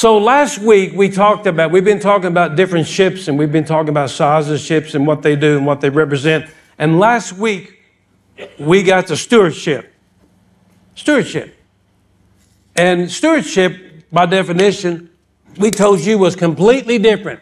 So last week we talked about, we've been talking about different ships and we've been talking about sizes of ships and what they do and what they represent. And last week we got to stewardship. Stewardship. And stewardship, by definition, we told you was completely different.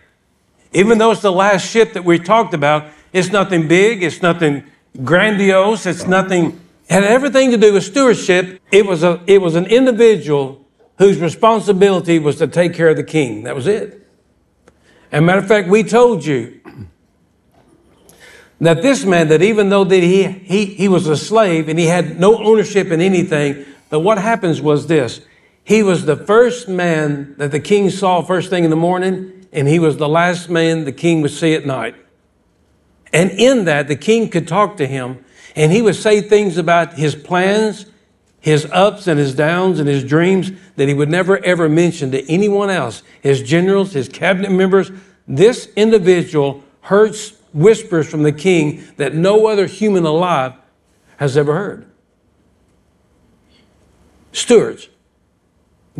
Even though it's the last ship that we talked about, it's nothing big, it's nothing grandiose, it's nothing, it had everything to do with stewardship. It was, a, it was an individual whose responsibility was to take care of the king. That was it. And matter of fact, we told you that this man, that even though that he, he, he was a slave and he had no ownership in anything, but what happens was this. He was the first man that the king saw first thing in the morning, and he was the last man the king would see at night. And in that, the king could talk to him, and he would say things about his plans, his ups and his downs, and his dreams that he would never ever mention to anyone else his generals, his cabinet members. This individual heard whispers from the king that no other human alive has ever heard. Stewards,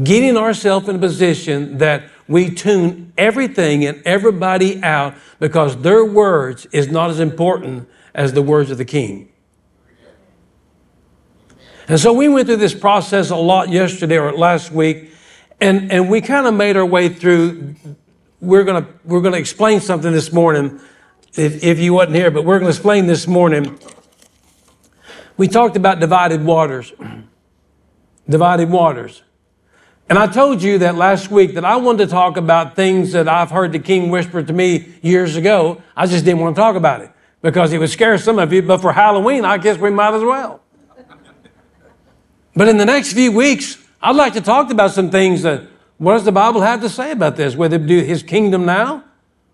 getting ourselves in a position that we tune everything and everybody out because their words is not as important as the words of the king. And so we went through this process a lot yesterday or last week, and, and we kind of made our way through. We're gonna we're gonna explain something this morning, if, if you wasn't here, but we're gonna explain this morning. We talked about divided waters. divided waters. And I told you that last week that I wanted to talk about things that I've heard the king whisper to me years ago. I just didn't want to talk about it because it would scare some of you. But for Halloween, I guess we might as well. But in the next few weeks, I'd like to talk about some things that what does the Bible have to say about this? Whether do his kingdom now?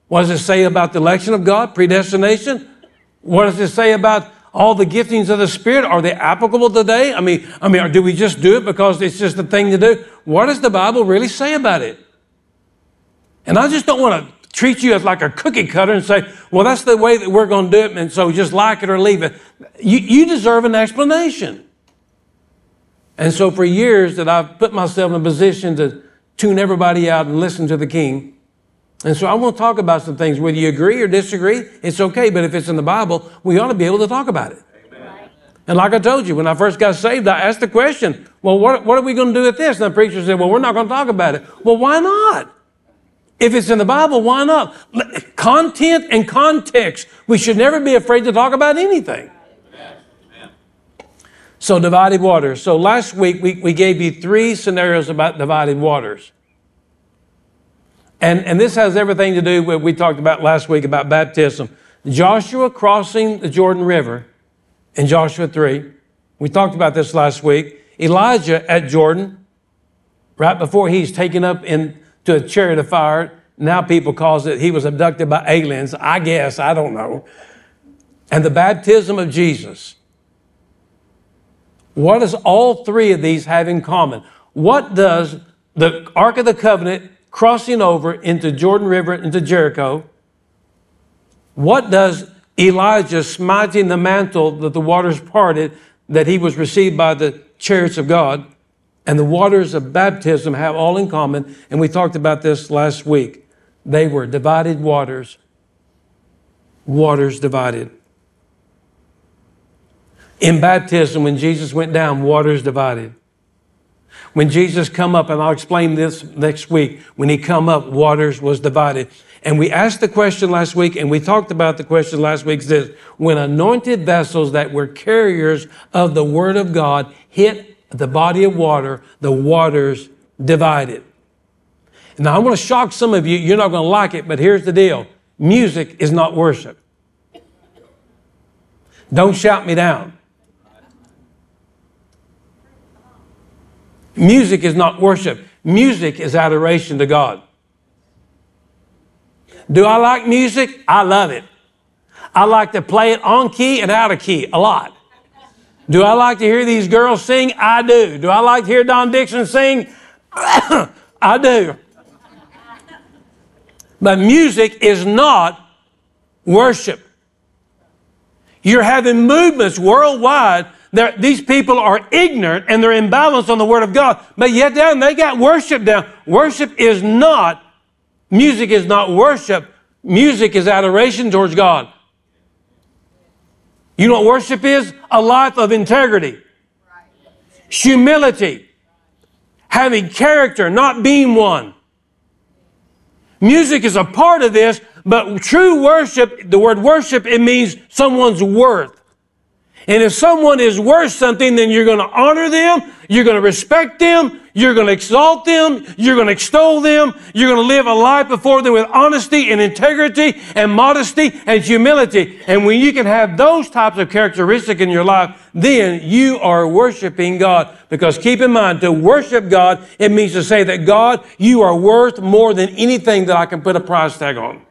What does it say about the election of God, predestination? What does it say about all the giftings of the Spirit, are they applicable today? I mean, I mean, do we just do it because it's just a thing to do? What does the Bible really say about it? And I just don't want to treat you as like a cookie cutter and say, well, that's the way that we're going to do it, and so just like it or leave it. You, you deserve an explanation. And so for years that I've put myself in a position to tune everybody out and listen to the king, and so I want to talk about some things. Whether you agree or disagree, it's okay. But if it's in the Bible, we ought to be able to talk about it. Amen. And like I told you, when I first got saved, I asked the question, well, what, what are we going to do with this? And the preacher said, well, we're not going to talk about it. Well, why not? If it's in the Bible, why not? Content and context. We should never be afraid to talk about anything. So, divided waters. So, last week we, we gave you three scenarios about divided waters. And, and this has everything to do with we talked about last week about baptism. Joshua crossing the Jordan River in Joshua 3. We talked about this last week. Elijah at Jordan, right before he's taken up into a chariot of fire. Now people calls it he was abducted by aliens. I guess, I don't know. And the baptism of Jesus. What does all three of these have in common? What does the Ark of the Covenant crossing over into Jordan River, into Jericho, what does Elijah smiting the mantle that the waters parted, that he was received by the chariots of God, and the waters of baptism have all in common? And we talked about this last week. They were divided waters, waters divided. In baptism, when Jesus went down, waters divided. When Jesus come up, and I'll explain this next week, when he come up, waters was divided. And we asked the question last week, and we talked about the question last week, this, when anointed vessels that were carriers of the word of God hit the body of water, the waters divided. Now, I'm going to shock some of you. You're not going to like it, but here's the deal. Music is not worship. Don't shout me down. Music is not worship. Music is adoration to God. Do I like music? I love it. I like to play it on key and out of key a lot. Do I like to hear these girls sing? I do. Do I like to hear Don Dixon sing? I do. But music is not worship. You're having movements worldwide These people are ignorant and they're imbalanced on the Word of God, but yet down they got worship down. Worship is not, music is not worship. Music is adoration towards God. You know what worship is? A life of integrity, humility, having character, not being one. Music is a part of this, but true worship, the word worship, it means someone's worth. And if someone is worth something, then you're going to honor them, you're going to respect them, you're going to exalt them, you're going to extol them, you're going to live a life before them with honesty and integrity and modesty and humility. And when you can have those types of characteristics in your life, then you are worshiping God. Because keep in mind, to worship God, it means to say that God, you are worth more than anything that I can put a price tag on.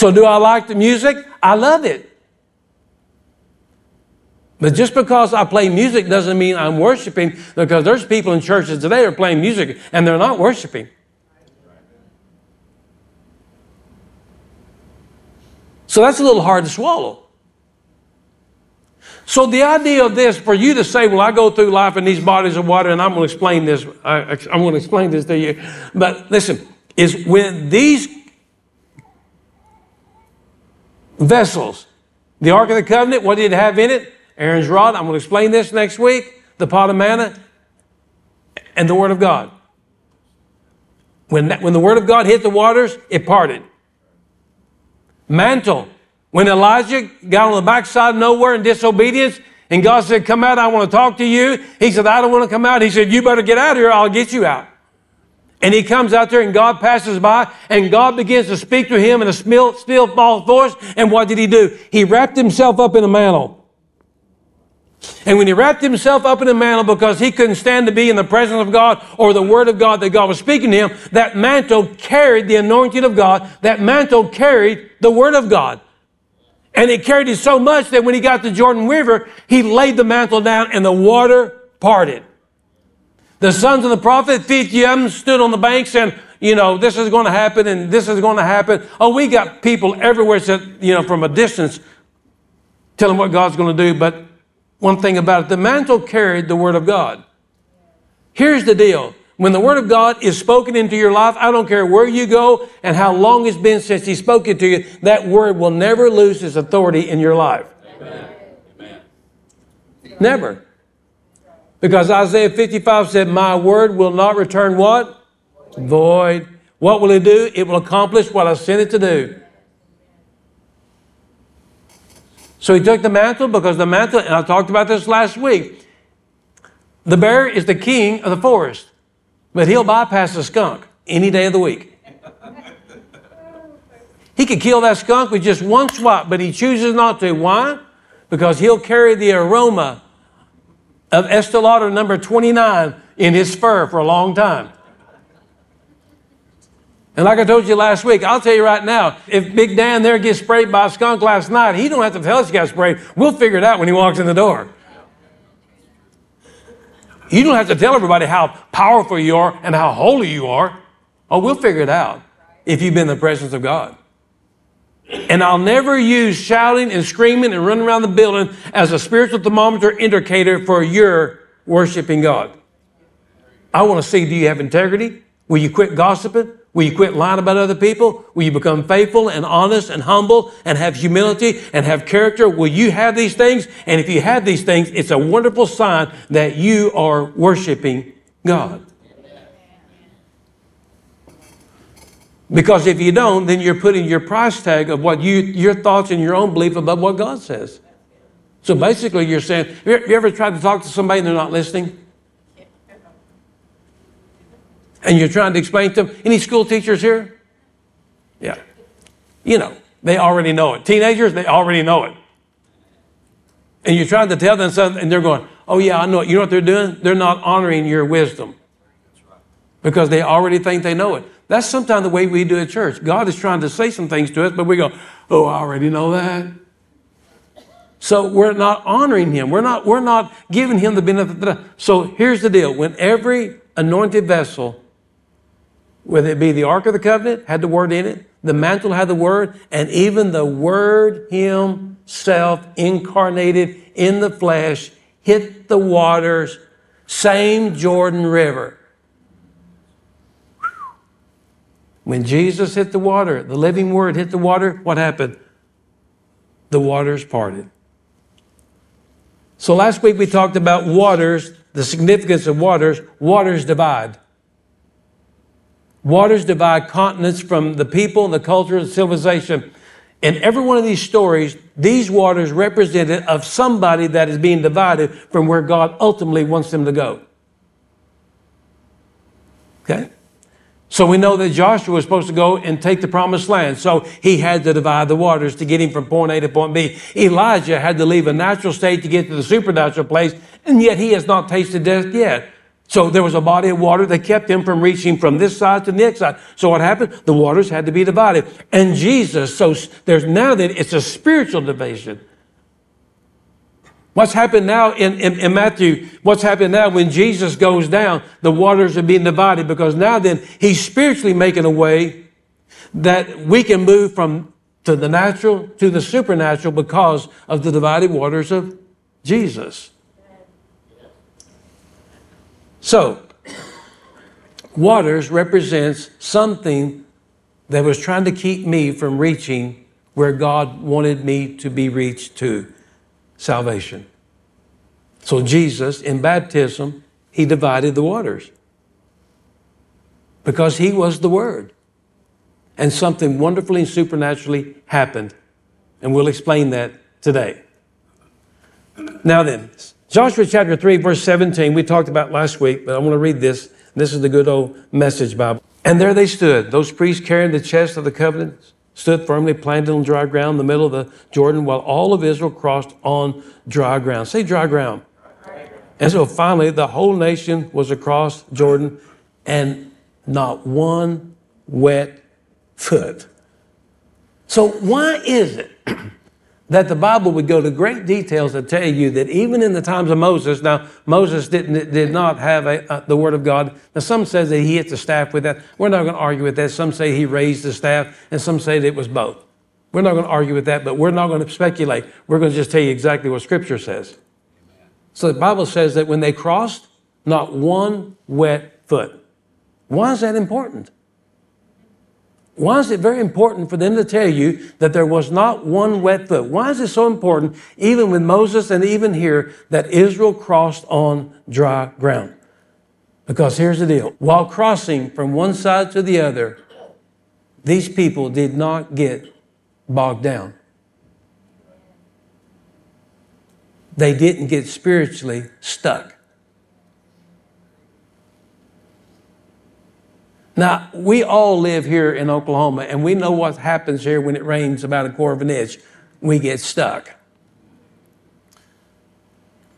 So, do I like the music? I love it. But just because I play music doesn't mean I'm worshiping, because there's people in churches today that are playing music and they're not worshiping. So that's a little hard to swallow. So the idea of this, for you to say, well, I go through life in these bodies of water, and I'm going to explain this, I, I'm going to explain this to you. But listen, is when these vessels. The Ark of the Covenant, what did it have in it? Aaron's rod. I'm going to explain this next week. The pot of manna and the Word of God. When, that, when the Word of God hit the waters, it parted. Mantle. When Elijah got on the backside of nowhere in disobedience, and God said, Come out, I want to talk to you. He said, I don't want to come out. He said, You better get out of here, I'll get you out. And he comes out there and God passes by and God begins to speak to him in a still, small voice. And what did he do? He wrapped himself up in a mantle. And when he wrapped himself up in a mantle because he couldn't stand to be in the presence of God or the word of God that God was speaking to him, that mantle carried the anointing of God. That mantle carried the word of God. And it carried it so much that when he got to Jordan River, he laid the mantle down and the water parted. The sons of the prophet, 50 of them stood on the banks and, you know, this is going to happen and this is going to happen. Oh, we got people everywhere, said, you know, from a distance telling what God's going to do. But one thing about it, the mantle carried the word of God. Here's the deal. When the word of God is spoken into your life, I don't care where you go and how long it's been since he spoke it to you, that word will never lose its authority in your life. Amen. Never. Because Isaiah 55 said, My word will not return what? Void. What will it do? It will accomplish what I sent it to do. So he took the mantle because the mantle, and I talked about this last week. The bear is the king of the forest, but he'll bypass the skunk any day of the week. He could kill that skunk with just one swat, but he chooses not to. Why? Because he'll carry the aroma of Estee Lauder number 29 in his fur for a long time. And like I told you last week, I'll tell you right now, if Big Dan there gets sprayed by a skunk last night, he don't have to tell us he got sprayed. We'll figure it out when he walks in the door. You don't have to tell everybody how powerful you are and how holy you are. Oh, we'll figure it out if you've been in the presence of God. And I'll never use shouting and screaming and running around the building as a spiritual thermometer indicator for your worshiping God. I want to see do you have integrity? Will you quit gossiping? Will you quit lying about other people? Will you become faithful and honest and humble and have humility and have character? Will you have these things? And if you have these things, it's a wonderful sign that you are worshiping God. Because if you don't, then you're putting your price tag of what you, your thoughts and your own belief above what God says. So basically, you're saying, have you ever tried to talk to somebody and they're not listening? And you're trying to explain to them, any school teachers here? Yeah. You know, they already know it. Teenagers, they already know it. And you're trying to tell them something, and they're going, oh, yeah, I know it. You know what they're doing? They're not honoring your wisdom because they already think they know it. That's sometimes the way we do at church. God is trying to say some things to us, but we go, oh, I already know that. So we're not honoring him. We're not, we're not giving him the benefit. So here's the deal. When every anointed vessel whether it be the Ark of the Covenant, had the word in it, the mantle had the word, and even the word himself incarnated in the flesh hit the waters, same Jordan River. When Jesus hit the water, the living word hit the water, what happened? The waters parted. So last week we talked about waters, the significance of waters. Waters divide. Waters divide continents from the people, and the culture, and civilization. In every one of these stories, these waters represented of somebody that is being divided from where God ultimately wants them to go. Okay? So we know that Joshua was supposed to go and take the promised land. So he had to divide the waters to get him from point A to point B. Elijah had to leave a natural state to get to the supernatural place, and yet he has not tasted death yet. So there was a body of water that kept him from reaching from this side to the next side. So what happened? The waters had to be divided. And Jesus, so there's now that it's a spiritual division. What's happened now in, in, in, Matthew, what's happened now when Jesus goes down, the waters are being divided because now then he's spiritually making a way that we can move from to the natural to the supernatural because of the divided waters of Jesus. So, waters represents something that was trying to keep me from reaching where God wanted me to be reached to salvation. So, Jesus, in baptism, he divided the waters because he was the Word. And something wonderfully and supernaturally happened. And we'll explain that today. Now, then, Joshua chapter 3, verse 17, we talked about last week, but I want to read this. This is the good old message Bible. And there they stood, those priests carrying the chest of the covenant, stood firmly planted on dry ground in the middle of the Jordan, while all of Israel crossed on dry ground. Say dry ground. And so finally, the whole nation was across Jordan, and not one wet foot. So, why is it that the Bible would go to great details to tell you that even in the times of Moses, now Moses didn't, did not have a, uh, the Word of God. Now some says that he hit the staff with that. We're not going to argue with that. Some say he raised the staff, and some say that it was both. We're not going to argue with that, but we're not going to speculate. We're going to just tell you exactly what Scripture says. So the Bible says that when they crossed, not one wet foot. Why is that important? Why is it very important for them to tell you that there was not one wet foot? Why is it so important, even with Moses and even here, that Israel crossed on dry ground? Because here's the deal while crossing from one side to the other, these people did not get bogged down. They didn't get spiritually stuck. Now, we all live here in Oklahoma, and we know what happens here when it rains about a quarter of an inch. We get stuck.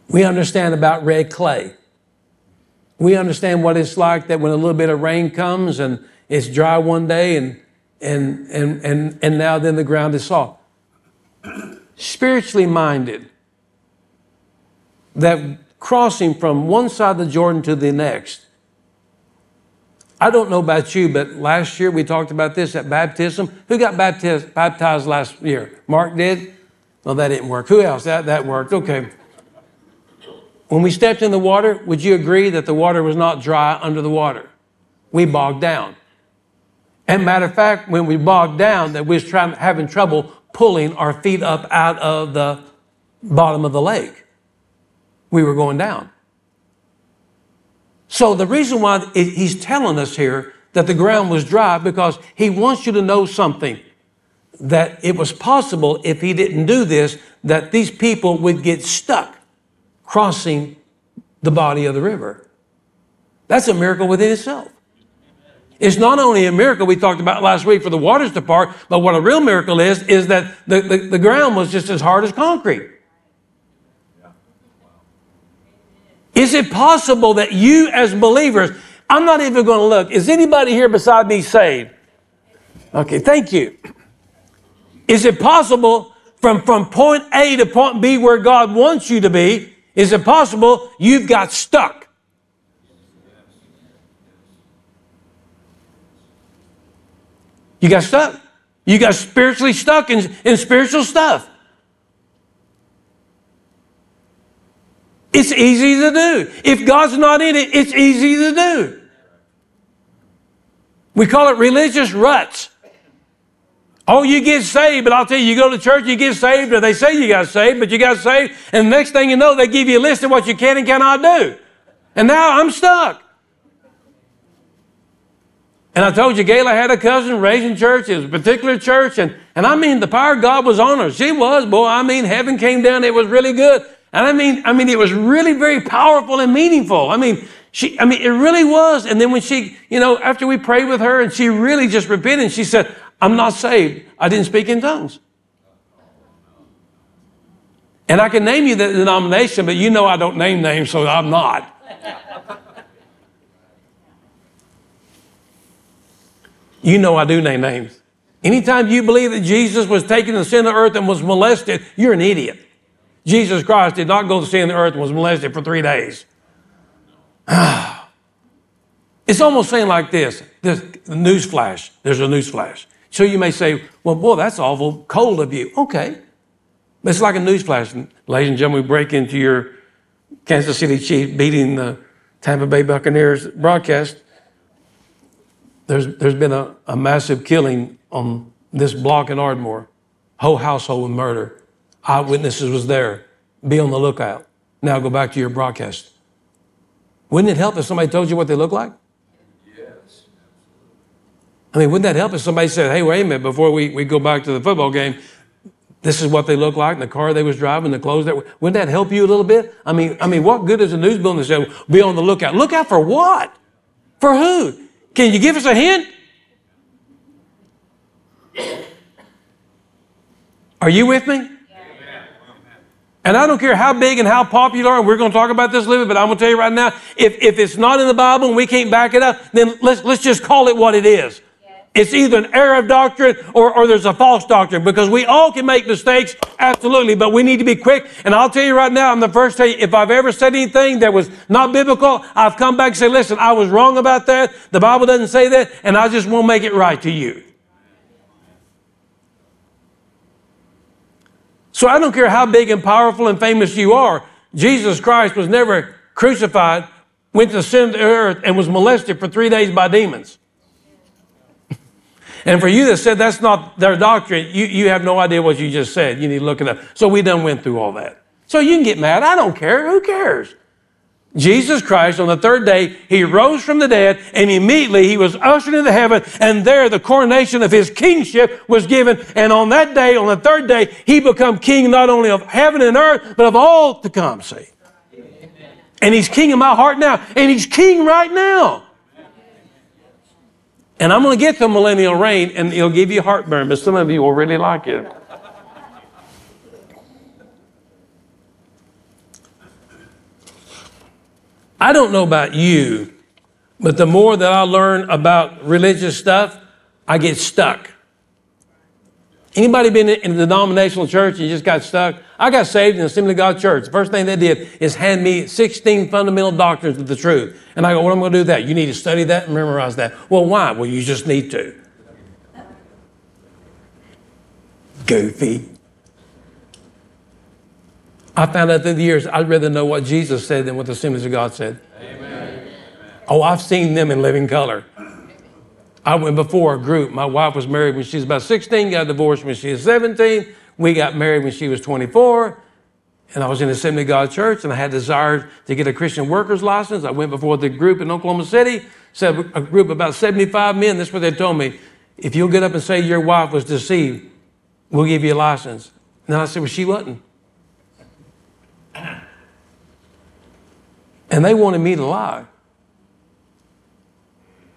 We understand about red clay. We understand what it's like that when a little bit of rain comes and it's dry one day and, and, and, and, and now then the ground is soft. Spiritually minded, that crossing from one side of the Jordan to the next I don't know about you, but last year we talked about this at baptism. Who got baptized, baptized last year? Mark did? Well, that didn't work. Who else? That, that worked. Okay. When we stepped in the water, would you agree that the water was not dry under the water? We bogged down. And matter of fact, when we bogged down, that we was having trouble pulling our feet up out of the bottom of the lake. We were going down. So the reason why he's telling us here that the ground was dry because he wants you to know something that it was possible if he didn't do this that these people would get stuck crossing the body of the river. That's a miracle within itself. It's not only a miracle we talked about last week for the waters to part, but what a real miracle is, is that the, the, the ground was just as hard as concrete. Is it possible that you, as believers, I'm not even going to look, is anybody here beside me saved? Okay, thank you. Is it possible from, from point A to point B where God wants you to be? Is it possible you've got stuck? You got stuck. You got spiritually stuck in, in spiritual stuff. It's easy to do. If God's not in it, it's easy to do. We call it religious ruts. Oh, you get saved, but I'll tell you, you go to church, you get saved, or they say you got saved, but you got saved, and the next thing you know, they give you a list of what you can and cannot do. And now I'm stuck. And I told you, Gayla had a cousin raised in church. It was a particular church. And, and I mean, the power of God was on her. She was, boy. I mean, heaven came down. It was really good. And I mean, I mean, it was really very powerful and meaningful. I mean, she, I mean, it really was. And then when she, you know, after we prayed with her and she really just repented, she said, I'm not saved. I didn't speak in tongues. And I can name you the denomination, but you know I don't name names, so I'm not. You know I do name names. Anytime you believe that Jesus was taken to sin of earth and was molested, you're an idiot. Jesus Christ did not go to sin the earth and was molested for three days. it's almost saying like this. There's a news flash. There's a news flash. So you may say, well, boy, that's awful cold of you. Okay. It's like a news flash. Ladies and gentlemen, we break into your Kansas City Chiefs beating the Tampa Bay Buccaneers broadcast there's, there's been a, a massive killing on this block in Ardmore. Whole household with murder. Eyewitnesses was there. Be on the lookout. Now go back to your broadcast. Wouldn't it help if somebody told you what they look like? Yes. I mean, wouldn't that help if somebody said, hey, wait a minute, before we, we go back to the football game, this is what they look like, and the car they was driving, the clothes that were, wouldn't that help you a little bit? I mean, I mean, what good is a news bulletin that says, be on the lookout? Look out for what? For who? Can you give us a hint? Are you with me? And I don't care how big and how popular, and we're going to talk about this a little bit, but I'm going to tell you right now, if, if it's not in the Bible and we can't back it up, then let's, let's just call it what it is. It's either an error of doctrine or, or there's a false doctrine because we all can make mistakes, absolutely, but we need to be quick. And I'll tell you right now, I'm the first to tell you, if I've ever said anything that was not biblical, I've come back and said, listen, I was wrong about that. The Bible doesn't say that, and I just won't make it right to you. So I don't care how big and powerful and famous you are, Jesus Christ was never crucified, went to sin to earth, and was molested for three days by demons. And for you that said that's not their doctrine, you, you have no idea what you just said. You need to look it up. So we done went through all that. So you can get mad. I don't care. Who cares? Jesus Christ, on the third day, he rose from the dead, and immediately he was ushered into heaven, and there the coronation of his kingship was given. And on that day, on the third day, he become king not only of heaven and earth, but of all to come, see. And he's king in my heart now, and he's king right now. And I'm going to get the millennial reign, and it'll give you heartburn, but some of you will really like it. I don't know about you, but the more that I learn about religious stuff, I get stuck. Anybody been in a denominational church and just got stuck? I got saved in the Assembly of God Church. The first thing they did is hand me 16 fundamental doctrines of the truth. And I go, what am I going to do with that? You need to study that and memorize that. Well, why? Well, you just need to. Goofy. I found out through the years, I'd rather know what Jesus said than what the Assemblies of God said. Amen. Oh, I've seen them in living color. I went before a group. My wife was married when she was about 16, got divorced when she was 17. We got married when she was 24. And I was in the Assembly of God Church, and I had desire to get a Christian workers license. I went before the group in Oklahoma City, said a group of about 75 men. This is what they told me. If you'll get up and say your wife was deceived, we'll give you a license. And I said, well, she wasn't. And they wanted me to lie.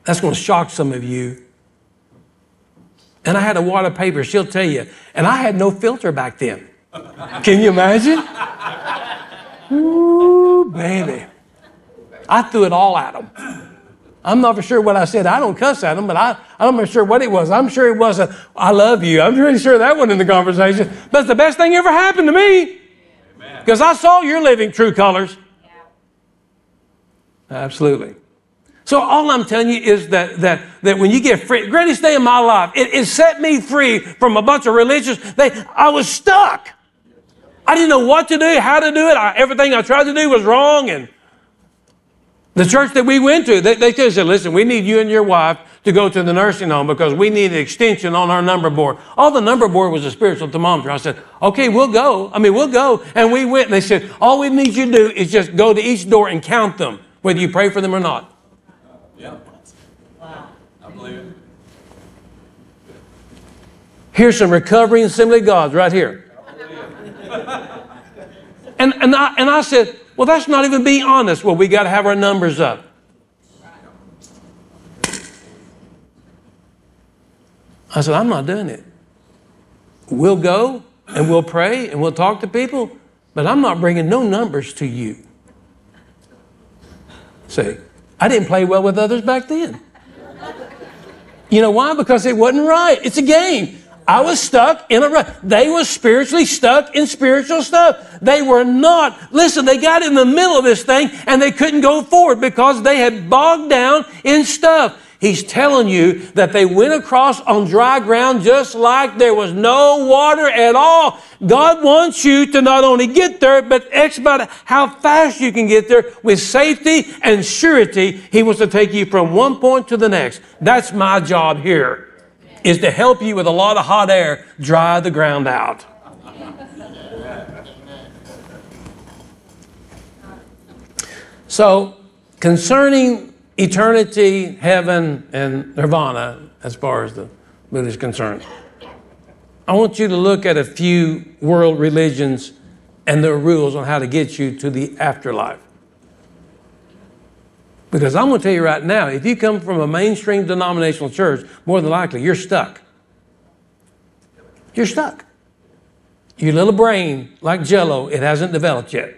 That's going to shock some of you. And I had a wad of paper, she'll tell you. And I had no filter back then. Can you imagine? Ooh, baby. I threw it all at them. I'm not for sure what I said. I don't cuss at them, but I, I'm not sure what it was. I'm sure it wasn't, I love you. I'm pretty sure that wasn't in the conversation. But the best thing ever happened to me. Because I saw your living true colors. Yeah. Absolutely. So all I'm telling you is that that that when you get free, greatest day of my life, it, it set me free from a bunch of religious. They, I was stuck. I didn't know what to do, how to do it. I, everything I tried to do was wrong. And the church that we went to, they, they said, listen, we need you and your wife to go to the nursing home because we need an extension on our number board. All the number board was a spiritual thermometer. I said, okay, we'll go. I mean, we'll go. And we went and they said, all we need you to do is just go to each door and count them, whether you pray for them or not. Yeah. Wow. I believe it. Here's some recovering assembly gods right here. And, and, I, and I said, well, that's not even being honest. Well, we got to have our numbers up. I said, I'm not doing it. We'll go and we'll pray and we'll talk to people, but I'm not bringing no numbers to you. See, I didn't play well with others back then. You know why? Because it wasn't right. It's a game. I was stuck in a rut. They were spiritually stuck in spiritual stuff. They were not, listen, they got in the middle of this thing and they couldn't go forward because they had bogged down in stuff. He's telling you that they went across on dry ground just like there was no water at all. God wants you to not only get there, but expedite how fast you can get there with safety and surety. He wants to take you from one point to the next. That's my job here, is to help you with a lot of hot air dry the ground out. So, concerning eternity, heaven, and nirvana, as far as the Buddha is concerned, I want you to look at a few world religions and their rules on how to get you to the afterlife. Because I'm going to tell you right now, if you come from a mainstream denominational church, more than likely you're stuck. You're stuck. Your little brain, like jello, it hasn't developed yet.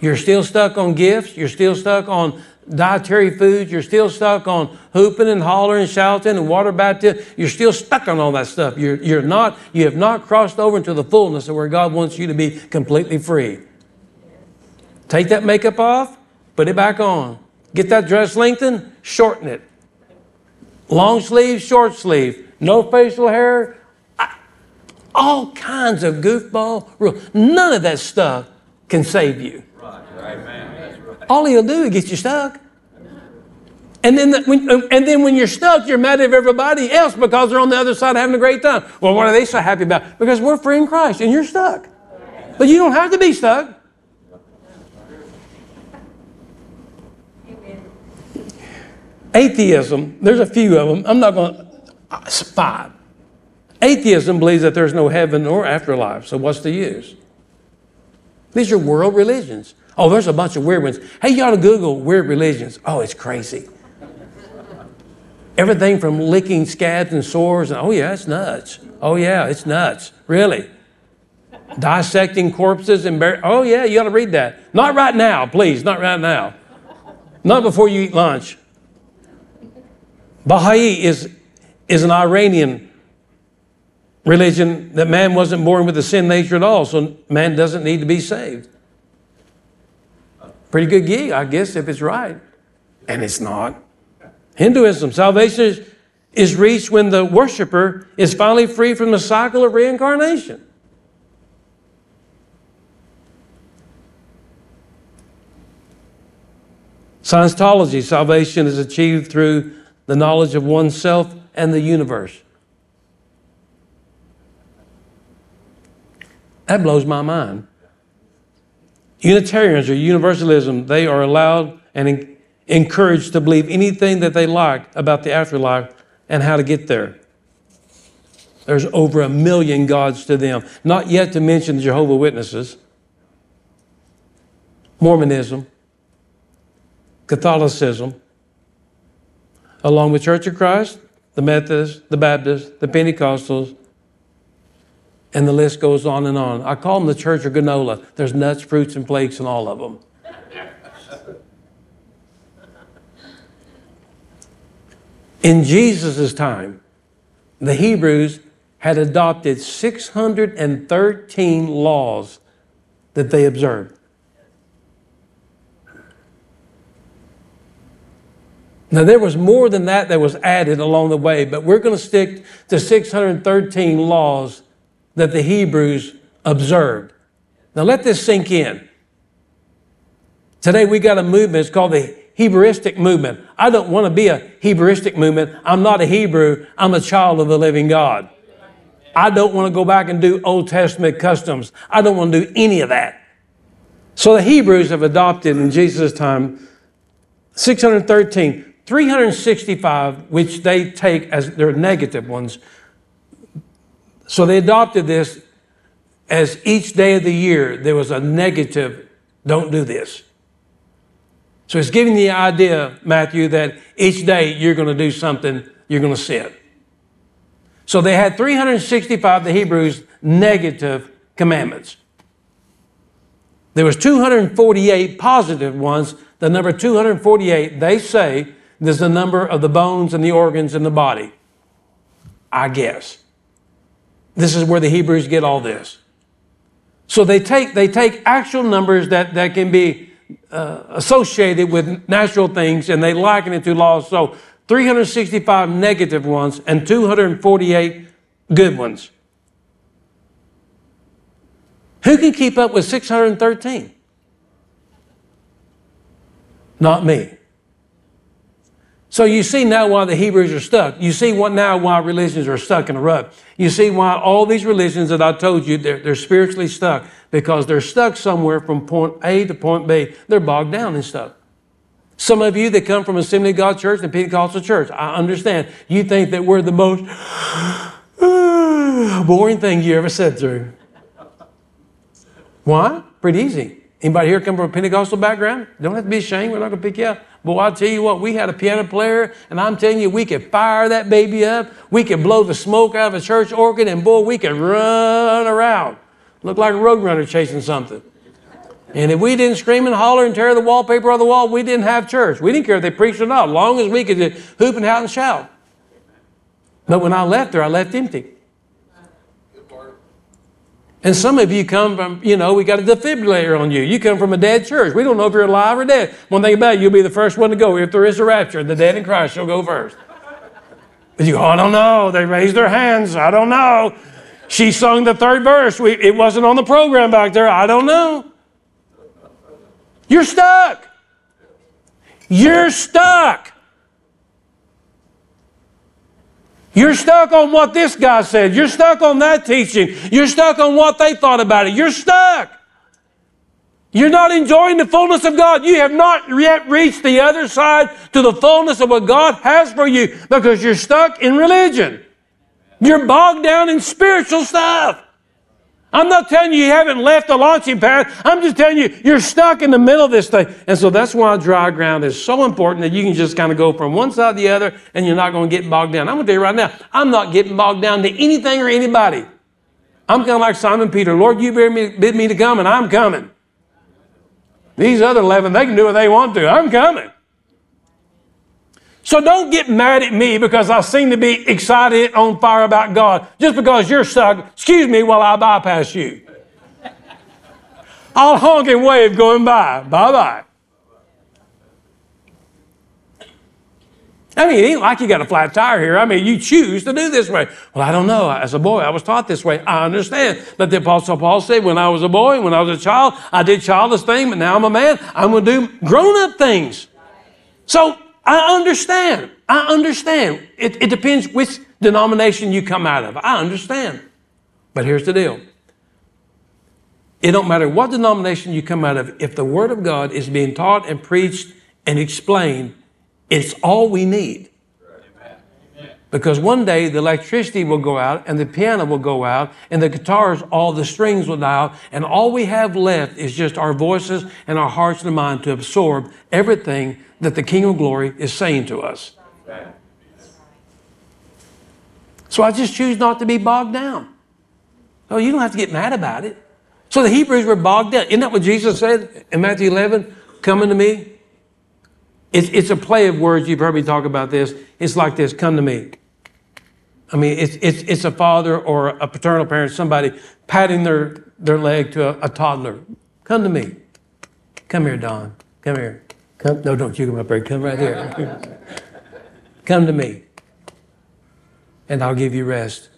You're still stuck on gifts. You're still stuck on dietary foods. You're still stuck on hooping and hollering and shouting and water baptism. You're still stuck on all that stuff. You're, you're not, you have not crossed over into the fullness of where God wants you to be completely free. Take that makeup off, put it back on. Get that dress lengthened, shorten it. Long sleeve, short sleeve. No facial hair. All kinds of goofball rules. None of that stuff can save you. Right, right. All he'll do is get you stuck. And then, the, when, uh, and then when you're stuck, you're mad at everybody else because they're on the other side having a great time. Well, what are they so happy about? Because we're free in Christ and you're stuck. But you don't have to be stuck. Atheism, there's a few of them. I'm not going to, five. Atheism believes that there's no heaven or afterlife, so what's the use? These are world religions. Oh, there's a bunch of weird ones. Hey, you ought to Google weird religions. Oh, it's crazy. Everything from licking scabs and sores. And, oh, yeah, it's nuts. Oh, yeah, it's nuts. Really. Dissecting corpses and bur- Oh, yeah, you ought to read that. Not right now, please. Not right now. Not before you eat lunch. Baha'i is, is an Iranian religion that man wasn't born with a sin nature at all, so man doesn't need to be saved. Pretty good gig, I guess, if it's right. And it's not. Hinduism, salvation is, is reached when the worshiper is finally free from the cycle of reincarnation. Scientology, salvation is achieved through the knowledge of oneself and the universe. That blows my mind. Unitarians or universalism, they are allowed and encouraged to believe anything that they like about the afterlife and how to get there. There's over a million gods to them, not yet to mention the Jehovah Witnesses, Mormonism, Catholicism, along with Church of Christ, the Methodists, the Baptists, the Pentecostals, and the list goes on and on. I call them the Church of Granola. There's nuts, fruits, and flakes in all of them. In Jesus' time, the Hebrews had adopted 613 laws that they observed. Now, there was more than that that was added along the way, but we're going to stick to 613 laws that the Hebrews observed. Now, let this sink in. Today, we got a movement, it's called the Hebrewistic movement. I don't want to be a Hebrewistic movement. I'm not a Hebrew, I'm a child of the living God. I don't want to go back and do Old Testament customs. I don't want to do any of that. So the Hebrews have adopted in Jesus' time 613, 365, which they take as their negative ones. So they adopted this as each day of the year there was a negative, don't do this. So it's giving the idea, Matthew, that each day you're going to do something, you're going to sin. So they had 365, the Hebrews, negative commandments. There was 248 positive ones. The number 248, they say, is the number of the bones and the organs in the body. I guess. This is where the Hebrews get all this. So they take, they take actual numbers that, that can be uh, associated with natural things and they liken it to laws. So 365 negative ones and 248 good ones. Who can keep up with 613? Not me. So you see now why the Hebrews are stuck. You see what now why religions are stuck in a rut. You see why all these religions that I told you they're, they're spiritually stuck because they're stuck somewhere from point A to point B. They're bogged down in stuff. Some of you that come from Assembly of God Church and Pentecostal Church, I understand. You think that we're the most boring thing you ever said through. Why? Pretty easy. Anybody here come from a Pentecostal background? Don't have to be ashamed. We're not going to pick you up. Boy, I'll tell you what, we had a piano player, and I'm telling you, we could fire that baby up. We could blow the smoke out of a church organ, and boy, we could run around. Look like a roadrunner chasing something. And if we didn't scream and holler and tear the wallpaper off the wall, we didn't have church. We didn't care if they preached or not, long as we could hoop and hout and shout. But when I left there, I left empty. And some of you come from, you know, we got a defibrillator on you. You come from a dead church. We don't know if you're alive or dead. One thing about it, you'll be the first one to go. If there is a rapture, the dead in Christ shall go first. But you go, I don't know. They raised their hands. I don't know. She sung the third verse. We, it wasn't on the program back there. I don't know. You're stuck. You're stuck. You're stuck on what this guy said. You're stuck on that teaching. You're stuck on what they thought about it. You're stuck. You're not enjoying the fullness of God. You have not yet reached the other side to the fullness of what God has for you because you're stuck in religion. You're bogged down in spiritual stuff. I'm not telling you you haven't left the launching pad. I'm just telling you you're stuck in the middle of this thing. And so that's why dry ground is so important that you can just kind of go from one side to the other and you're not going to get bogged down. I'm going to tell you right now, I'm not getting bogged down to anything or anybody. I'm kind of like Simon Peter. Lord, you bid me, bid me to come and I'm coming. These other 11, they can do what they want to. I'm coming. So don't get mad at me because I seem to be excited on fire about God just because you're stuck. Excuse me while I bypass you. I'll honk and wave going by. Bye bye. I mean, it ain't like you got a flat tire here. I mean, you choose to do this way. Well, I don't know. As a boy, I was taught this way. I understand. But the Apostle Paul said, when I was a boy, when I was a child, I did childish things, but now I'm a man. I'm going to do grown up things. So I understand. I understand. It, it depends which denomination you come out of. I understand. But here's the deal. It don't matter what denomination you come out of, if the Word of God is being taught and preached and explained, it's all we need. Because one day the electricity will go out and the piano will go out and the guitars, all the strings will die out, and all we have left is just our voices and our hearts and mind to absorb everything that the King of Glory is saying to us. So I just choose not to be bogged down. Oh, you don't have to get mad about it. So the Hebrews were bogged down. Isn't that what Jesus said in Matthew 11? Come unto me. It's, it's a play of words. You've heard me talk about this. It's like this come to me. I mean, it's, it's, it's a father or a paternal parent, somebody patting their, their leg to a, a toddler. Come to me. Come here, Don. Come here. Come, no, don't you come up here. Come right here. come to me, and I'll give you rest.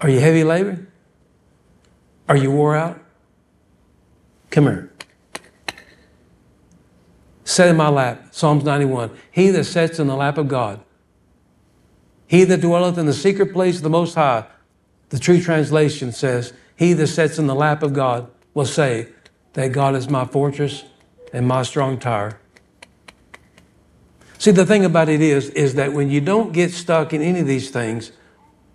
Are you heavy labored? Are you wore out? Come here. Set in my lap. Psalms 91. He that sits in the lap of God, he that dwelleth in the secret place of the Most High, the true translation says, He that sits in the lap of God will say that God is my fortress and my strong tower. See, the thing about it is, is that when you don't get stuck in any of these things,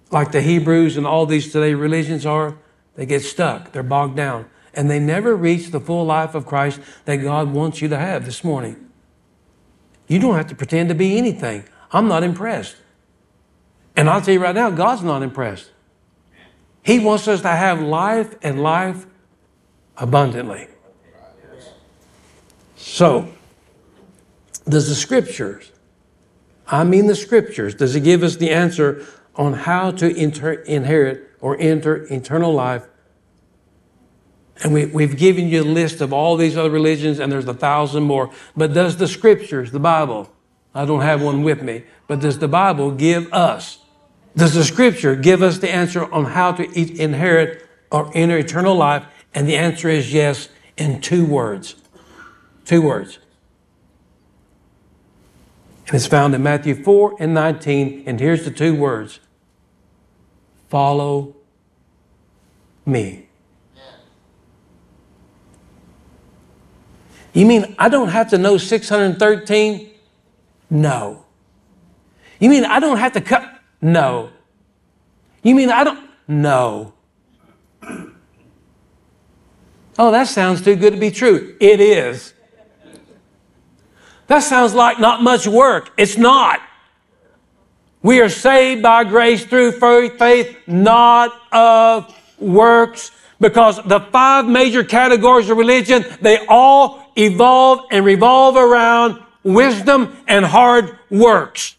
like the Hebrews and all these today religions are, they get stuck. They're bogged down. And they never reach the full life of Christ that God wants you to have this morning. You don't have to pretend to be anything. I'm not impressed. And I'll tell you right now, God's not impressed. He wants us to have life and life abundantly. So, does the scriptures, I mean the scriptures, does it give us the answer on how to inter- inherit or enter eternal life? And we, we've given you a list of all these other religions, and there's a thousand more. But does the scriptures, the Bible, I don't have one with me, but does the Bible give us, does the scripture give us the answer on how to inherit or enter eternal life? And the answer is yes, in two words. Two words. And it's found in Matthew 4 and 19. And here's the two words Follow me. You mean I don't have to know 613? No. You mean I don't have to cut? No. You mean I don't? No. Oh, that sounds too good to be true. It is. That sounds like not much work. It's not. We are saved by grace through faith, not of works, because the five major categories of religion, they all evolve and revolve around wisdom and hard works.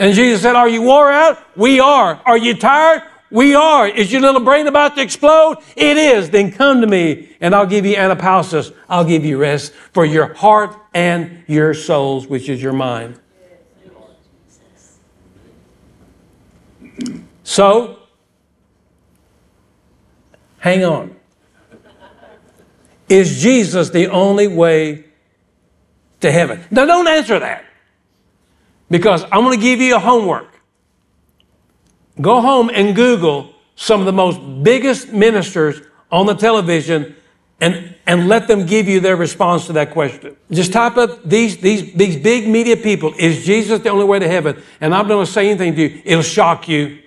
And Jesus said, Are you wore out? We are. Are you tired? We are. Is your little brain about to explode? It is. Then come to me and I'll give you anapausis. I'll give you rest for your heart and your souls, which is your mind. So, hang on. Is Jesus the only way to heaven? Now, don't answer that because I'm going to give you a homework. Go home and Google some of the most biggest ministers on the television and, and let them give you their response to that question. Just type up these, these, these big media people. Is Jesus the only way to heaven? And I'm not going to say anything to you. It'll shock you.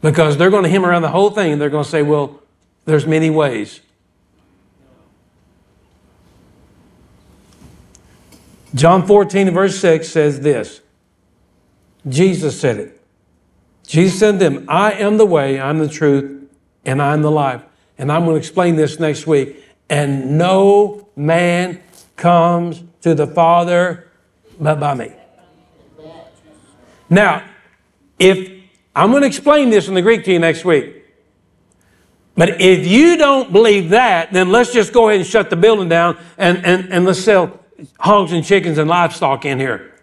Because they're going to hem around the whole thing and they're going to say, well, there's many ways. John 14 verse 6 says this. Jesus said it. Jesus said to them, I am the way, I'm the truth, and I'm the life. And I'm going to explain this next week. And no man comes to the Father but by me. Now, if I'm going to explain this in the Greek to you next week. But if you don't believe that, then let's just go ahead and shut the building down and, and, and let's sell hogs and chickens and livestock in here.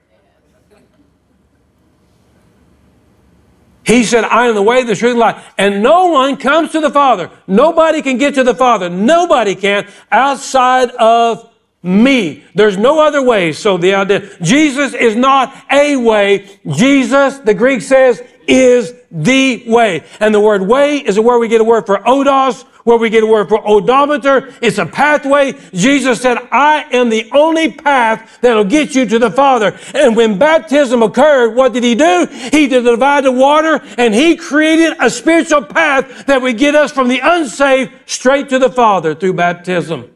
He said, I am the way, the truth, and life. And no one comes to the Father. Nobody can get to the Father. Nobody can outside of me. There's no other way. So the idea, Jesus is not a way. Jesus, the Greek says, is the way. And the word way is where we get a word for odos, where we get a word for odometer. It's a pathway. Jesus said, I am the only path that'll get you to the Father. And when baptism occurred, what did he do? He did divide the water and he created a spiritual path that would get us from the unsaved straight to the Father through baptism.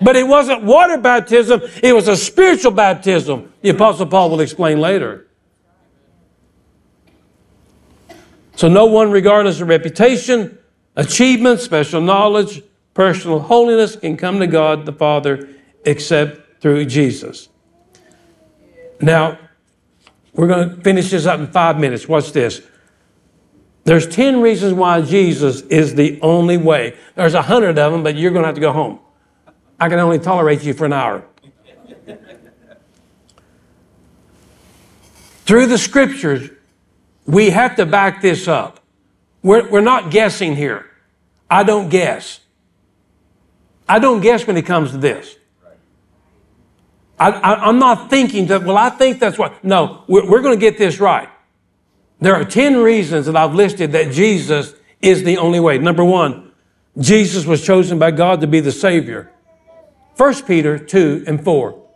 But it wasn't water baptism, it was a spiritual baptism. The Apostle Paul will explain later. So no one, regardless of reputation, achievement, special knowledge, personal holiness, can come to God the Father except through Jesus. Now, we're going to finish this up in five minutes. Watch this. There's 10 reasons why Jesus is the only way. There's a hundred of them, but you're going to have to go home. I can only tolerate you for an hour. Through the scriptures, we have to back this up. We're, we're not guessing here. I don't guess. I don't guess when it comes to this. I, am not thinking that, well, I think that's what. No, we're, we're going to get this right. There are 10 reasons that I've listed that Jesus is the only way. Number one, Jesus was chosen by God to be the Savior. 1 Peter 2 and 4.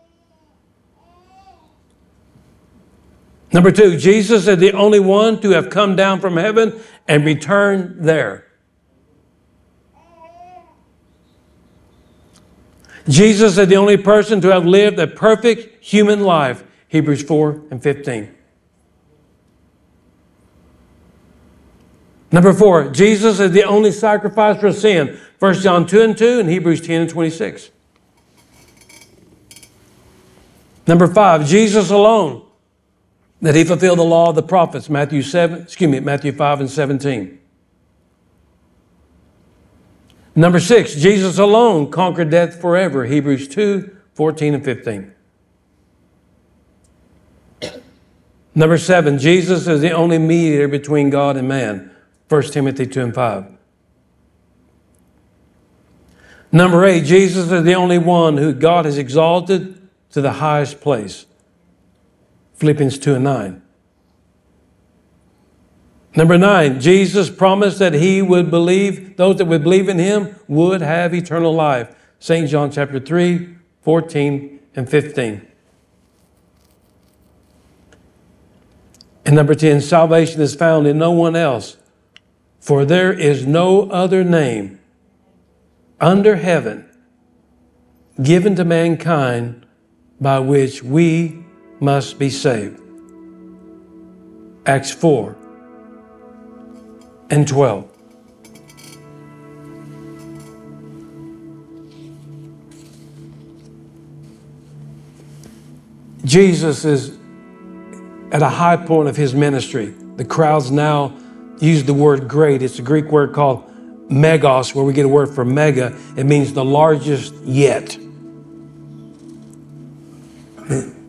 Number two, Jesus is the only one to have come down from heaven and returned there. Jesus is the only person to have lived a perfect human life. Hebrews 4 and 15. Number four, Jesus is the only sacrifice for sin. 1 John 2 and 2 and Hebrews 10 and 26. Number five, Jesus alone, that he fulfilled the law of the prophets, Matthew 7, excuse me, Matthew 5 and 17. Number six, Jesus alone conquered death forever, Hebrews 2, 14 and 15. Number seven, Jesus is the only mediator between God and man, 1 Timothy 2 and 5. Number eight, Jesus is the only one who God has exalted to the highest place. Philippians 2 and 9. Number nine, Jesus promised that he would believe, those that would believe in him would have eternal life. St. John chapter 3, 14 and 15. And number 10, salvation is found in no one else, for there is no other name under heaven given to mankind by which we must be saved. Acts 4 and 12. Jesus is at a high point of his ministry. The crowds now use the word great. It's a Greek word called megos, where we get a word for mega. It means the largest yet.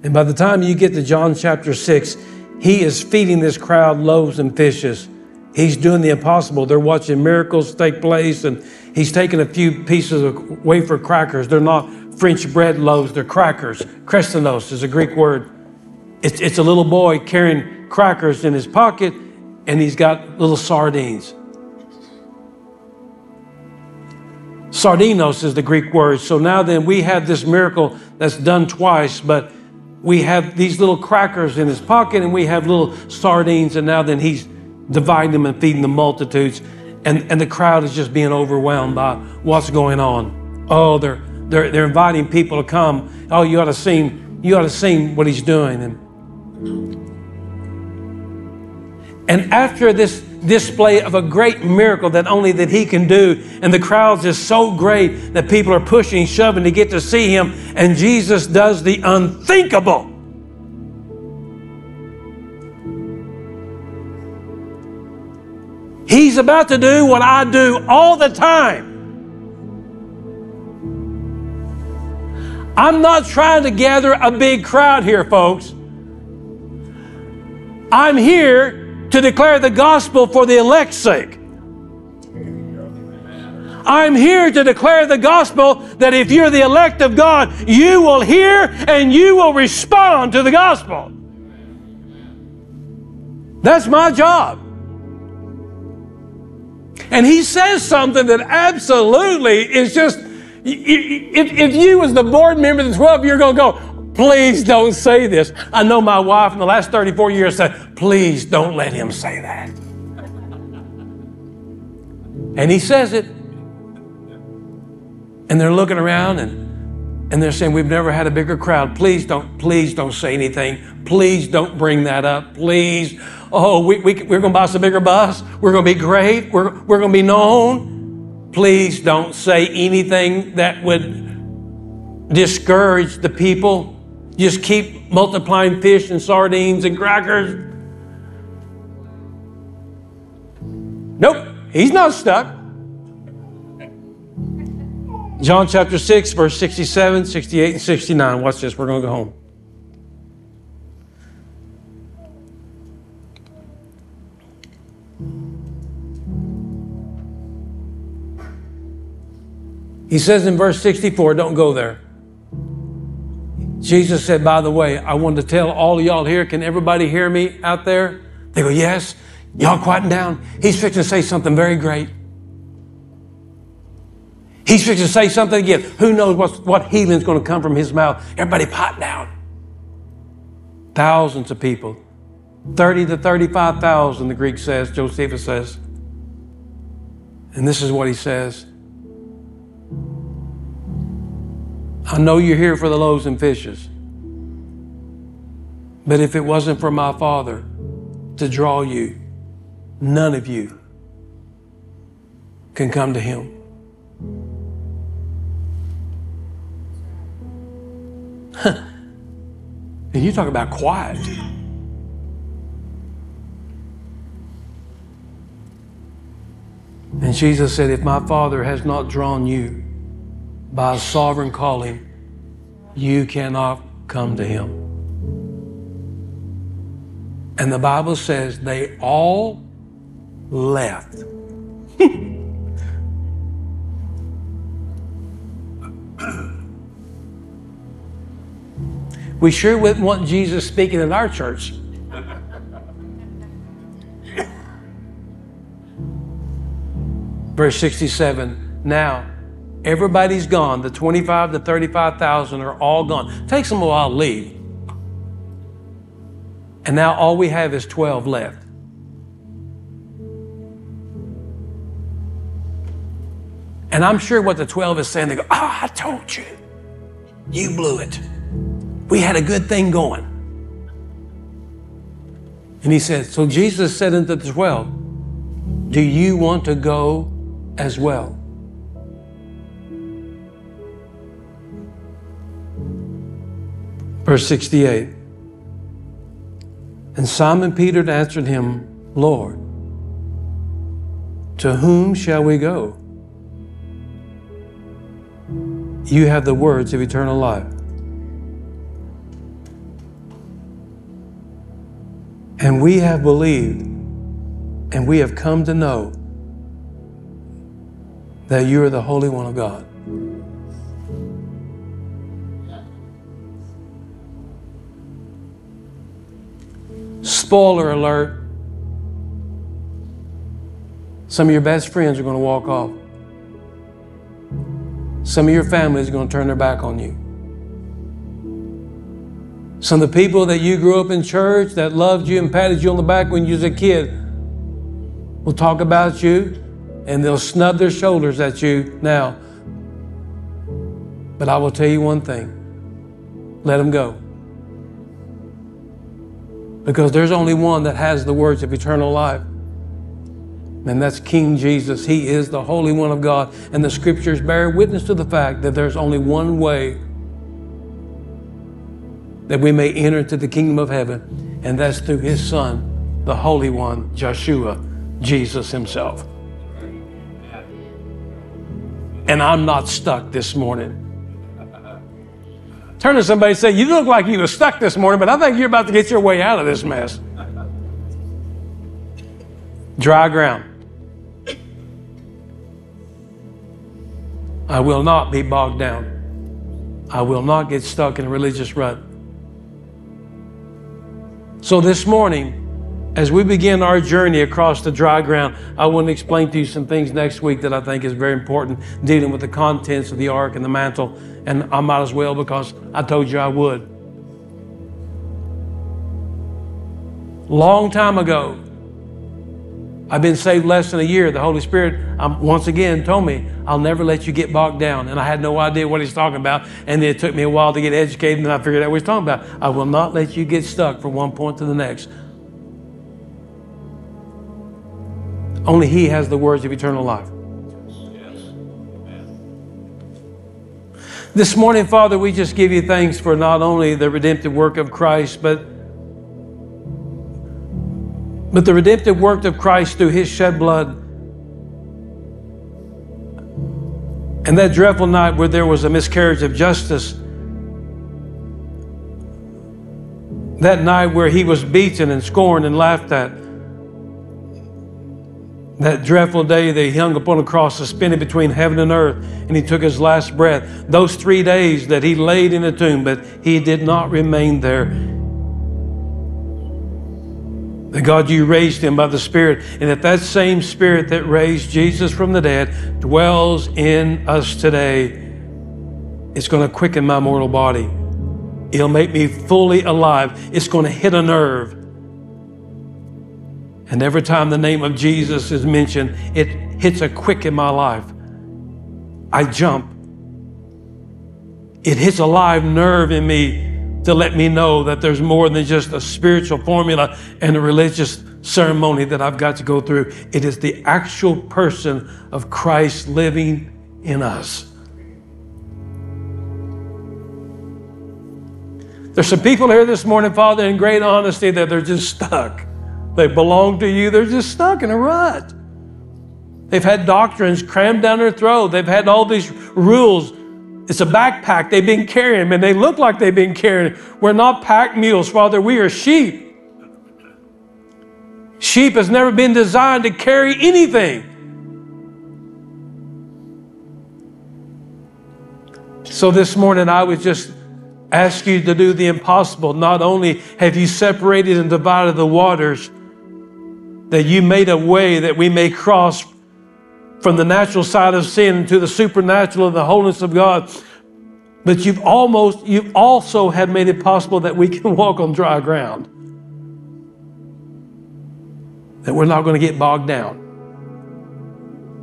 And by the time you get to John chapter 6, he is feeding this crowd loaves and fishes. He's doing the impossible. They're watching miracles take place, and he's taking a few pieces of wafer crackers. They're not French bread loaves, they're crackers. Krestonos is a Greek word. It's, it's a little boy carrying crackers in his pocket, and he's got little sardines. Sardinos is the Greek word. So now then we have this miracle that's done twice, but we have these little crackers in his pocket and we have little sardines, and now then he's dividing them and feeding the multitudes. And, and the crowd is just being overwhelmed by what's going on. Oh, they're, they're, they're inviting people to come. Oh, you ought to see, you ought to see what he's doing. And, and after this display of a great miracle that only that he can do, and the crowds is so great that people are pushing, shoving to get to see him, and Jesus does the unthinkable. He's about to do what I do all the time. I'm not trying to gather a big crowd here, folks. I'm here to declare the gospel for the elect's sake. I'm here to declare the gospel that if you're the elect of God, you will hear and you will respond to the gospel. That's my job. And he says something that absolutely is just, if, if you was the board member of the 12, you're going to go, please don't say this. I know my wife in the last 34 years said, please don't let him say that. And he says it. And they're looking around and, and they're saying, we've never had a bigger crowd. Please don't, please don't say anything. Please don't bring that up. Please oh, we, we, we're going to buy a bigger bus. We're going to be great. We're, we're going to be known. Please don't say anything that would discourage the people. Just keep multiplying fish and sardines and crackers. Nope, he's not stuck. John chapter 6, verse 67, 68, and 69. Watch this. We're going to go home. He says in verse 64, don't go there. Jesus said, by the way, I wanted to tell all y'all here, can everybody hear me out there? They go, yes. Y'all quieten down. He's fixing to say something very great. He's fixing to say something again. Who knows what, what healing's going to come from his mouth? Everybody pot down. Thousands of people. 30 to 35,000, the Greek says, Josephus says. And this is what he says. I know you're here for the loaves and fishes. But if it wasn't for my Father to draw you, none of you can come to Him. and you talk about quiet. And Jesus said, If my Father has not drawn you by a sovereign calling, you cannot come to Him. And the Bible says they all left. we sure wouldn't want Jesus speaking in our church. Verse 67 Now, everybody's gone. The 25 to 35,000 are all gone. Takes them a while to leave. And now all we have is 12 left. And I'm sure what the 12 is saying, they go, Oh, I told you. You blew it. We had a good thing going. And he said, So Jesus said unto the 12, Do you want to go as well? Verse 68. And Simon Peter answered him, Lord, to whom shall we go? You have the words of eternal life. And we have believed and we have come to know that you are the Holy One of God. Spoiler alert some of your best friends are going to walk off. Some of your family is going to turn their back on you. Some of the people that you grew up in church that loved you and patted you on the back when you was a kid will talk about you and they'll snub their shoulders at you now. But I will tell you one thing let them go. Because there's only one that has the words of eternal life. And that's King Jesus. He is the Holy One of God. And the scriptures bear witness to the fact that there's only one way that we may enter into the kingdom of heaven, and that's through His Son, the Holy One, Joshua, Jesus Himself. And I'm not stuck this morning. Turn to somebody and say, You look like you were stuck this morning, but I think you're about to get your way out of this mess. Dry ground. I will not be bogged down. I will not get stuck in a religious rut. So this morning, as we begin our journey across the dry ground, I want to explain to you some things next week that I think is very important, dealing with the contents of the ark and the mantle. And I might as well because I told you I would. Long time ago, I've been saved less than a year. The Holy Spirit um, once again told me, I'll never let you get bogged down. And I had no idea what he's talking about. And it took me a while to get educated, and I figured out what he's talking about. I will not let you get stuck from one point to the next. Only He has the words of eternal life. This morning, Father, we just give you thanks for not only the redemptive work of Christ, but, but the redemptive work of Christ through his shed blood. And that dreadful night where there was a miscarriage of justice, that night where he was beaten and scorned and laughed at, that dreadful day that he hung upon a cross suspended between heaven and earth and he took his last breath, those three days that he laid in a tomb, but he did not remain there. That God, you raised him by the Spirit, and that that same Spirit that raised Jesus from the dead dwells in us today. It's going to quicken my mortal body. It'll make me fully alive. It's going to hit a nerve. And every time the name of Jesus is mentioned, it hits a quick in my life. I jump. It hits a live nerve in me to let me know that there's more than just a spiritual formula and a religious ceremony that I've got to go through. It is the actual person of Christ living in us. There's some people here this morning, Father, in great honesty, that they're just stuck. They belong to you, they're just stuck in a rut. They've had doctrines crammed down their throat, they've had all these rules. It's a backpack they've been carrying, and they look like they've been carrying. We're not pack mules, Father, we are sheep. Sheep has never been designed to carry anything. So this morning, I would just ask you to do the impossible. Not only have you separated and divided the waters, that you made a way that we may cross from the natural side of sin to the supernatural of the holiness of God. But you've almost, you've also have made it possible that we can walk on dry ground. That we're not going to get bogged down.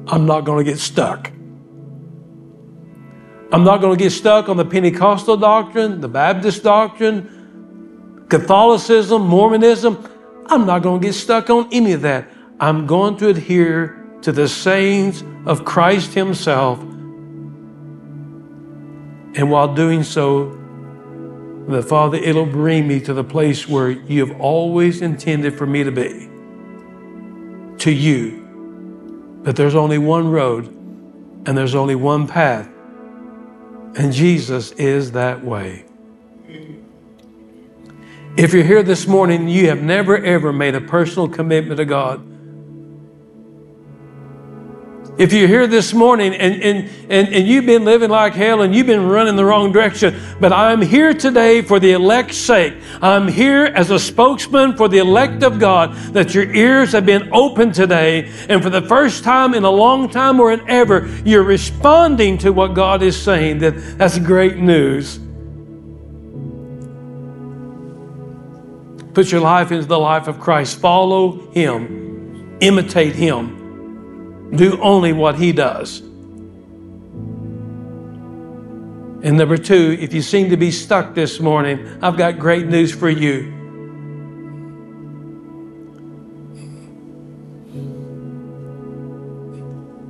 I'm not going to get stuck. I'm not going to get stuck on the Pentecostal doctrine, the Baptist doctrine, Catholicism, Mormonism. I'm not going to get stuck on any of that. I'm going to adhere to the sayings of Christ Himself. And while doing so, the Father, it'll bring me to the place where you have always intended for me to be. To you. But there's only one road and there's only one path. And Jesus is that way. If you're here this morning, you have never ever made a personal commitment to God. If you're here this morning and, and, and, and you've been living like hell and you've been running the wrong direction, but I'm here today for the elect's sake. I'm here as a spokesman for the elect of God, that your ears have been opened today. And for the first time in a long time or in ever, you're responding to what God is saying. That, that's great news. Put your life into the life of Christ. Follow Him, imitate Him. Do only what He does. And number two, if you seem to be stuck this morning, I've got great news for you.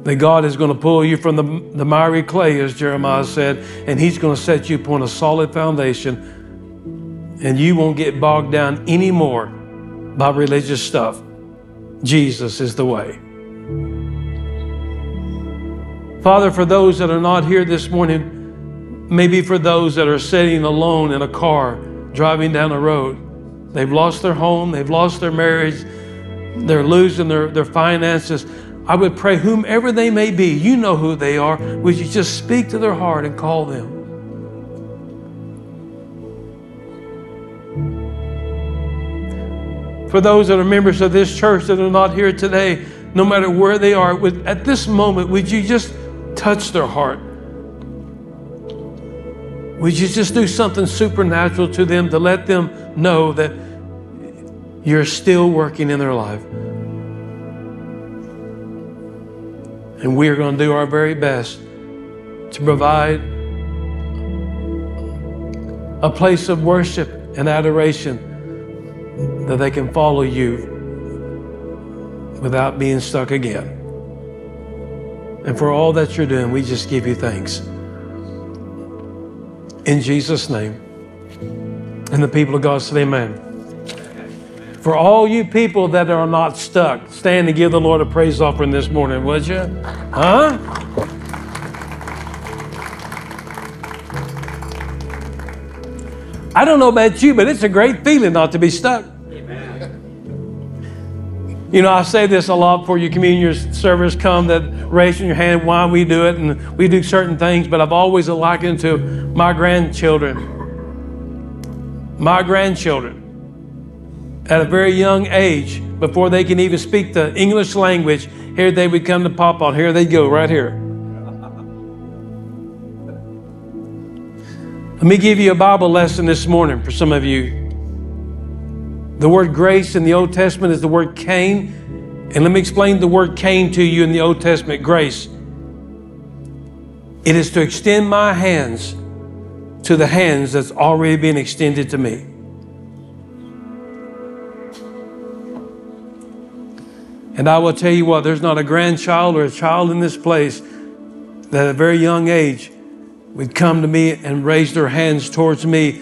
That God is going to pull you from the, the miry clay, as Jeremiah said, and He's going to set you upon a solid foundation, and you won't get bogged down anymore by religious stuff. Jesus is the way. Father, for those that are not here this morning, maybe for those that are sitting alone in a car driving down the road, they've lost their home, they've lost their marriage, they're losing their, their finances. I would pray, whomever they may be, you know who they are, would you just speak to their heart and call them? For those that are members of this church that are not here today, no matter where they are, would, at this moment, would you just touch their heart? Would you just do something supernatural to them to let them know that you're still working in their life? And we are going to do our very best to provide a place of worship and adoration that they can follow you without being stuck again. And for all that you're doing, we just give you thanks. In Jesus' name. And the people of God said, Amen. For all you people that are not stuck, stand and give the Lord a praise offering this morning, would you? Huh? I don't know about you, but it's a great feeling not to be stuck. You know, I say this a lot before your communion service come that raising your hand why we do it and we do certain things, but I've always likened to my grandchildren. My grandchildren, at a very young age, before they can even speak the English language, here they would come to Pop on. Here they go, right here. Let me give you a Bible lesson this morning for some of you. The word grace in the Old Testament is the word Cain. And let me explain the word Cain to you in the Old Testament grace. It is to extend my hands to the hands that's already been extended to me. And I will tell you what, there's not a grandchild or a child in this place that at a very young age would come to me and raise their hands towards me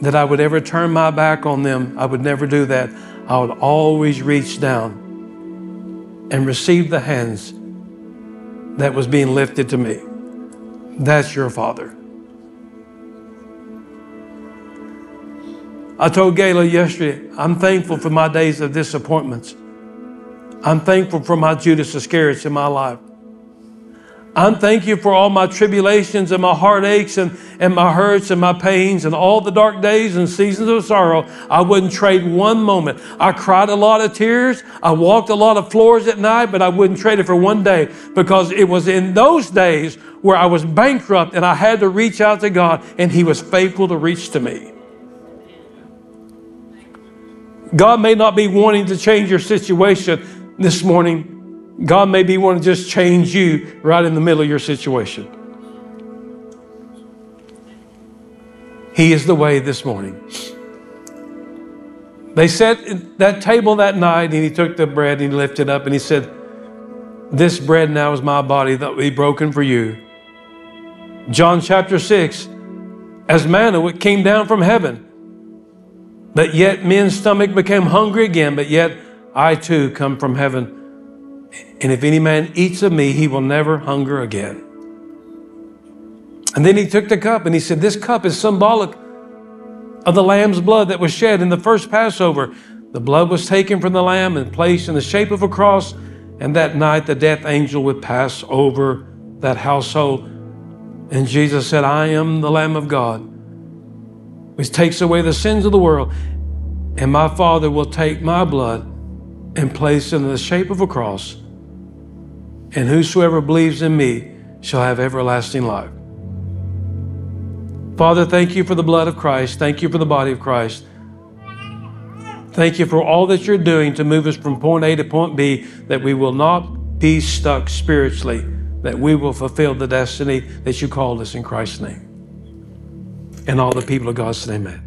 that I would ever turn my back on them. I would never do that. I would always reach down and receive the hands that was being lifted to me. That's your father. I told Gayla yesterday, I'm thankful for my days of disappointments. I'm thankful for my Judas Iscariot in my life. I'm thank you for all my tribulations and my heartaches and, and my hurts and my pains and all the dark days and seasons of sorrow. I wouldn't trade one moment. I cried a lot of tears. I walked a lot of floors at night, but I wouldn't trade it for one day because it was in those days where I was bankrupt and I had to reach out to God and He was faithful to reach to me. God may not be wanting to change your situation this morning. God may be wanting to just change you right in the middle of your situation. He is the way this morning. They sat at that table that night, and he took the bread and he lifted it up and he said, This bread now is my body that will be broken for you. John chapter 6, as manna it came down from heaven, that yet men's stomach became hungry again, but yet I too come from heaven. And if any man eats of me, he will never hunger again. And then he took the cup and he said, This cup is symbolic of the lamb's blood that was shed in the first Passover. The blood was taken from the lamb and placed in the shape of a cross, and that night the death angel would pass over that household. And Jesus said, I am the Lamb of God, which takes away the sins of the world. And my Father will take my blood and place it in the shape of a cross. And whosoever believes in me shall have everlasting life. Father, thank you for the blood of Christ. Thank you for the body of Christ. Thank you for all that you're doing to move us from point A to point B, that we will not be stuck spiritually, that we will fulfill the destiny that you called us in Christ's name. And all the people of God said, Amen.